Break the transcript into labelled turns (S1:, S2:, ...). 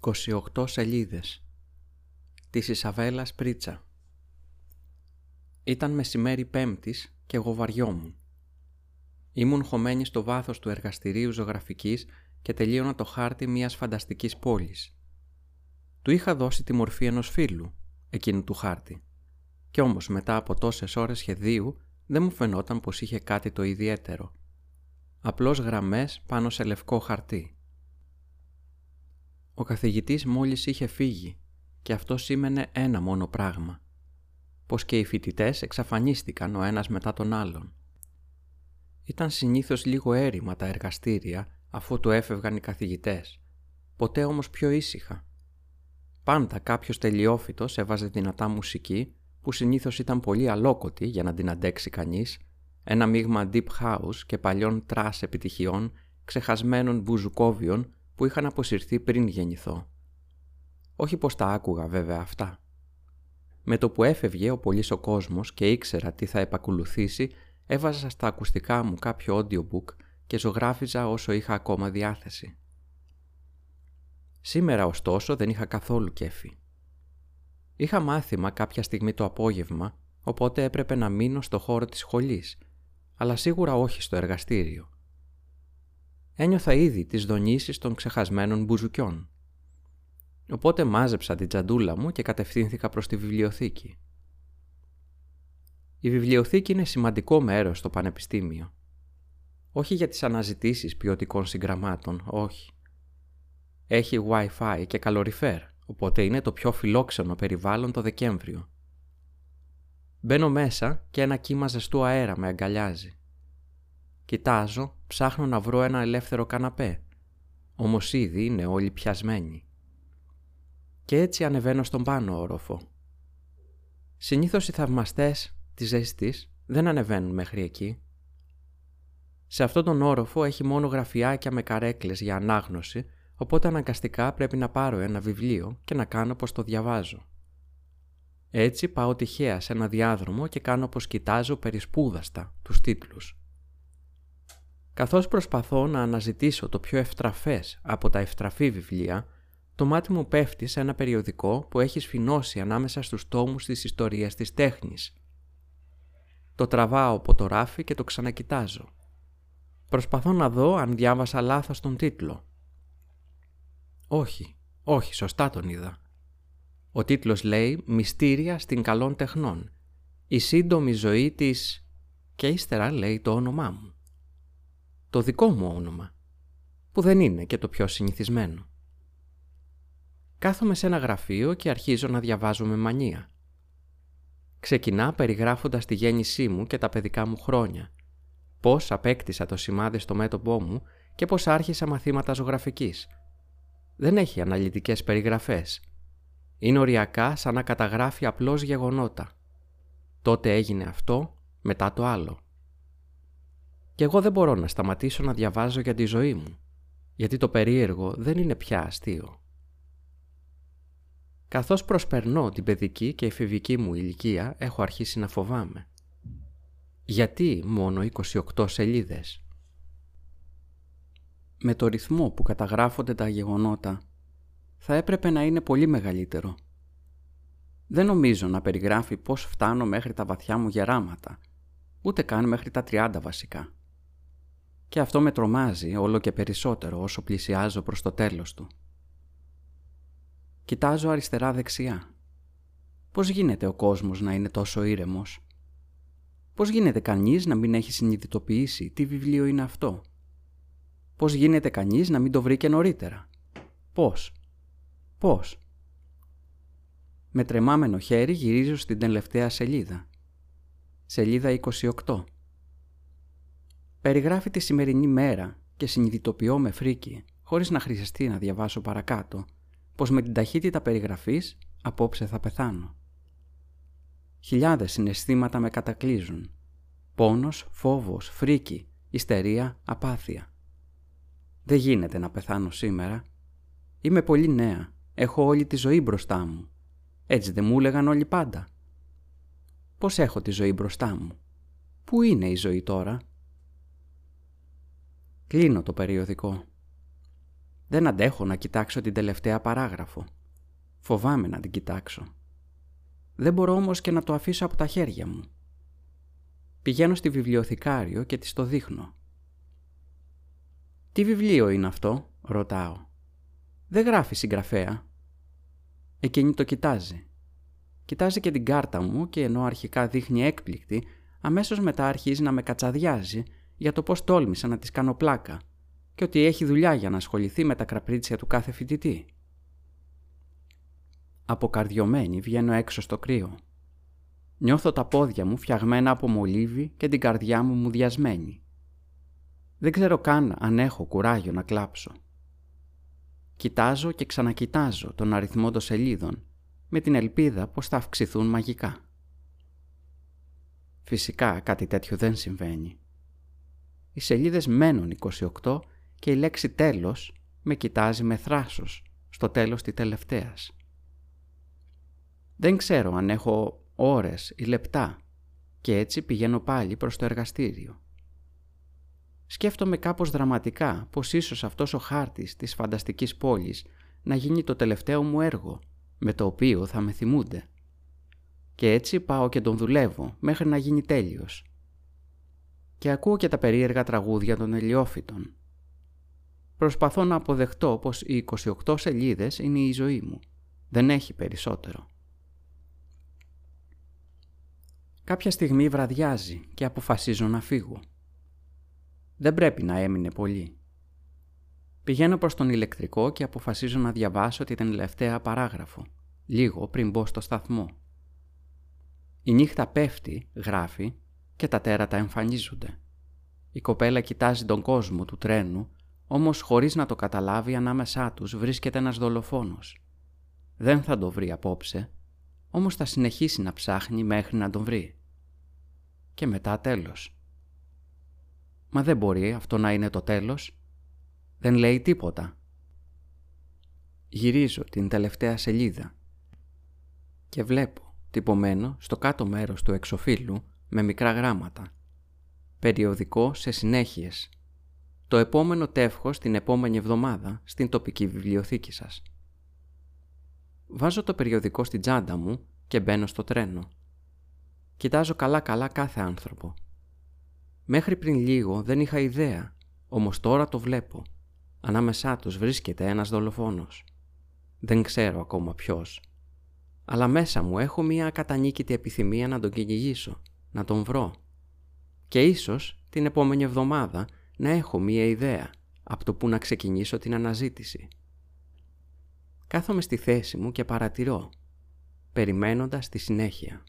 S1: 28 σελίδες της Ισαβέλας Πρίτσα Ήταν μεσημέρι πέμπτης και εγώ βαριόμουν. Ήμουν χωμένη στο βάθος του εργαστηρίου ζωγραφικής και τελείωνα το χάρτη μιας φανταστικής πόλης. Του είχα δώσει τη μορφή ενός φίλου, εκείνου του χάρτη. Κι όμως μετά από τόσες ώρες σχεδίου δεν μου φαινόταν πως είχε κάτι το ιδιαίτερο. Απλώς γραμμές πάνω σε λευκό χαρτί. Ο καθηγητής μόλις είχε φύγει και αυτό σήμαινε ένα μόνο πράγμα. Πως και οι φοιτητές εξαφανίστηκαν ο ένας μετά τον άλλον. Ήταν συνήθως λίγο έρημα τα εργαστήρια αφού του έφευγαν οι καθηγητές. Ποτέ όμως πιο ήσυχα. Πάντα κάποιος τελειόφυτος έβαζε δυνατά μουσική που συνήθως ήταν πολύ αλόκοτη για να την αντέξει κανείς, ένα μείγμα deep house και παλιών trash επιτυχιών ξεχασμένων μπουζουκόβιων που είχαν αποσυρθεί πριν γεννηθώ. Όχι πως τα άκουγα βέβαια αυτά. Με το που έφευγε ο πολύς ο κόσμος και ήξερα τι θα επακολουθήσει, έβαζα στα ακουστικά μου κάποιο audiobook και ζωγράφιζα όσο είχα ακόμα διάθεση. Σήμερα ωστόσο δεν είχα καθόλου κέφι. Είχα μάθημα κάποια στιγμή το απόγευμα, οπότε έπρεπε να μείνω στο χώρο της σχολής, αλλά σίγουρα όχι στο εργαστήριο ένιωθα ήδη τις δονήσεις των ξεχασμένων μπουζουκιών. Οπότε μάζεψα την τζαντούλα μου και κατευθύνθηκα προς τη βιβλιοθήκη. Η βιβλιοθήκη είναι σημαντικό μέρος στο πανεπιστήμιο. Όχι για τις αναζητήσεις ποιοτικών συγγραμμάτων, όχι. Έχει Wi-Fi και καλοριφέρ, οπότε είναι το πιο φιλόξενο περιβάλλον το Δεκέμβριο. Μπαίνω μέσα και ένα κύμα ζεστού αέρα με αγκαλιάζει. Κοιτάζω, ψάχνω να βρω ένα ελεύθερο καναπέ. Όμως ήδη είναι όλοι πιασμένοι. Και έτσι ανεβαίνω στον πάνω όροφο. Συνήθως οι θαυμαστές της ζέστης δεν ανεβαίνουν μέχρι εκεί. Σε αυτόν τον όροφο έχει μόνο γραφιάκια με καρέκλες για ανάγνωση, οπότε αναγκαστικά πρέπει να πάρω ένα βιβλίο και να κάνω πως το διαβάζω. Έτσι πάω τυχαία σε ένα διάδρομο και κάνω πως κοιτάζω περισπούδαστα τους τίτλους. Καθώς προσπαθώ να αναζητήσω το πιο ευτραφές από τα ευτραφή βιβλία, το μάτι μου πέφτει σε ένα περιοδικό που έχει σφινώσει ανάμεσα στους τόμους της ιστορίας της τέχνης. Το τραβάω από το ράφι και το ξανακοιτάζω. Προσπαθώ να δω αν διάβασα λάθος τον τίτλο. Όχι, όχι, σωστά τον είδα. Ο τίτλος λέει «Μυστήρια στην καλών τεχνών. Η σύντομη ζωή της...» και ύστερα λέει το όνομά μου το δικό μου όνομα, που δεν είναι και το πιο συνηθισμένο. Κάθομαι σε ένα γραφείο και αρχίζω να διαβάζω με μανία. Ξεκινά περιγράφοντας τη γέννησή μου και τα παιδικά μου χρόνια, πώς απέκτησα το σημάδι στο μέτωπό μου και πώς άρχισα μαθήματα ζωγραφικής. Δεν έχει αναλυτικές περιγραφές. Είναι οριακά σαν να καταγράφει απλώς γεγονότα. Τότε έγινε αυτό, μετά το άλλο και εγώ δεν μπορώ να σταματήσω να διαβάζω για τη ζωή μου, γιατί το περίεργο δεν είναι πια αστείο. Καθώς προσπερνώ την παιδική και εφηβική μου ηλικία, έχω αρχίσει να φοβάμαι. Γιατί μόνο 28 σελίδες; Με το ρυθμό που καταγράφονται τα γεγονότα, θα έπρεπε να είναι πολύ μεγαλύτερο. Δεν νομίζω να περιγράφει πώς φτάνω μέχρι τα βαθιά μου γεράματα, ούτε καν μέχρι τα 30 βασικά και αυτό με τρομάζει όλο και περισσότερο όσο πλησιάζω προς το τέλος του. Κοιτάζω αριστερά-δεξιά. Πώς γίνεται ο κόσμος να είναι τόσο ήρεμος; Πώς γίνεται κανείς να μην έχει συνειδητοποιήσει τι βιβλίο είναι αυτό; Πώς γίνεται κανείς να μην το βρήκε νωρίτερα; Πώς; Πώς; Με τρεμάμενο χέρι γυρίζω στην τελευταία σελίδα. Σελίδα 28. Περιγράφει τη σημερινή μέρα και συνειδητοποιώ με φρίκι, χωρίς να χρειαστεί να διαβάσω παρακάτω, πως με την ταχύτητα περιγραφής απόψε θα πεθάνω. Χιλιάδες συναισθήματα με κατακλείζουν. Πόνος, φόβος, φρίκι, ιστερία, απάθεια. Δεν γίνεται να πεθάνω σήμερα. Είμαι πολύ νέα. Έχω όλη τη ζωή μπροστά μου. Έτσι δεν μου έλεγαν όλοι πάντα. Πώς έχω τη ζωή μπροστά μου; Πού είναι η ζωή τώρα; Κλείνω το περιοδικό. Δεν αντέχω να κοιτάξω την τελευταία παράγραφο. Φοβάμαι να την κοιτάξω. Δεν μπορώ όμως και να το αφήσω από τα χέρια μου. Πηγαίνω στη βιβλιοθηκάριο και της το δείχνω. «Τι βιβλίο είναι αυτό» ρωτάω. «Δεν γράφει συγγραφέα». Εκείνη το κοιτάζει. Κοιτάζει και την κάρτα μου και ενώ αρχικά δείχνει έκπληκτη, αμέσως μετά αρχίζει να με κατσαδιάζει για το πώς τόλμησα να της κάνω πλάκα και ότι έχει δουλειά για να ασχοληθεί με τα κραπρίτσια του κάθε φοιτητή. Αποκαρδιωμένη βγαίνω έξω στο κρύο. Νιώθω τα πόδια μου φτιαγμένα από μολύβι και την καρδιά μου μουδιασμένη. Δεν ξέρω καν αν έχω κουράγιο να κλάψω. Κοιτάζω και ξανακοιτάζω τον αριθμό των σελίδων με την ελπίδα πως θα αυξηθούν μαγικά. Φυσικά κάτι τέτοιο δεν συμβαίνει. Οι σελίδες μένουν 28 και η λέξη τέλος με κοιτάζει με θράσος στο τέλος της τελευταίας. Δεν ξέρω αν έχω ώρες ή λεπτά και έτσι πηγαίνω πάλι προς το εργαστήριο. Σκέφτομαι κάπως δραματικά πως ίσως αυτός ο χάρτης της φανταστικής πόλης να γίνει το τελευταίο μου έργο με το οποίο θα με θυμούνται. Και έτσι πάω και τον δουλεύω μέχρι να γίνει τέλειος. Και ακούω και τα περίεργα τραγούδια των ελιόφυτων. Προσπαθώ να αποδεχτώ πως οι 28 σελίδες είναι η ζωή μου. Δεν έχει περισσότερο. Κάποια στιγμή βραδιάζει και αποφασίζω να φύγω. Δεν πρέπει να έμεινε πολύ. Πηγαίνω προς τον ηλεκτρικό και αποφασίζω να διαβάσω την τελευταία παράγραφο, λίγο πριν μπω στο σταθμό. Η νύχτα πέφτει, γράφει, και τα τέρατα εμφανίζονται. Η κοπέλα κοιτάζει τον κόσμο του τρένου, όμως χωρίς να το καταλάβει ανάμεσά τους βρίσκεται ένας δολοφόνος. Δεν θα το βρει απόψε, όμως θα συνεχίσει να ψάχνει μέχρι να τον βρει. Και μετά τέλος. Μα δεν μπορεί αυτό να είναι το τέλος. Δεν λέει τίποτα. Γυρίζω την τελευταία σελίδα και βλέπω τυπωμένο στο κάτω μέρος του εξοφύλου με μικρά γράμματα. Περιοδικό σε συνέχειες. Το επόμενο τεύχος την επόμενη εβδομάδα στην τοπική βιβλιοθήκη σας. Βάζω το περιοδικό στην τσάντα μου και μπαίνω στο τρένο. Κοιτάζω καλά-καλά κάθε άνθρωπο. Μέχρι πριν λίγο δεν είχα ιδέα, όμως τώρα το βλέπω. Ανάμεσά τους βρίσκεται ένας δολοφόνος. Δεν ξέρω ακόμα ποιος. Αλλά μέσα μου έχω μία ακατανίκητη επιθυμία να τον κυνηγήσω, να τον βρω. Και ίσως την επόμενη εβδομάδα να έχω μία ιδέα από το που να ξεκινήσω την αναζήτηση. Κάθομαι στη θέση μου και παρατηρώ, περιμένοντας τη συνέχεια.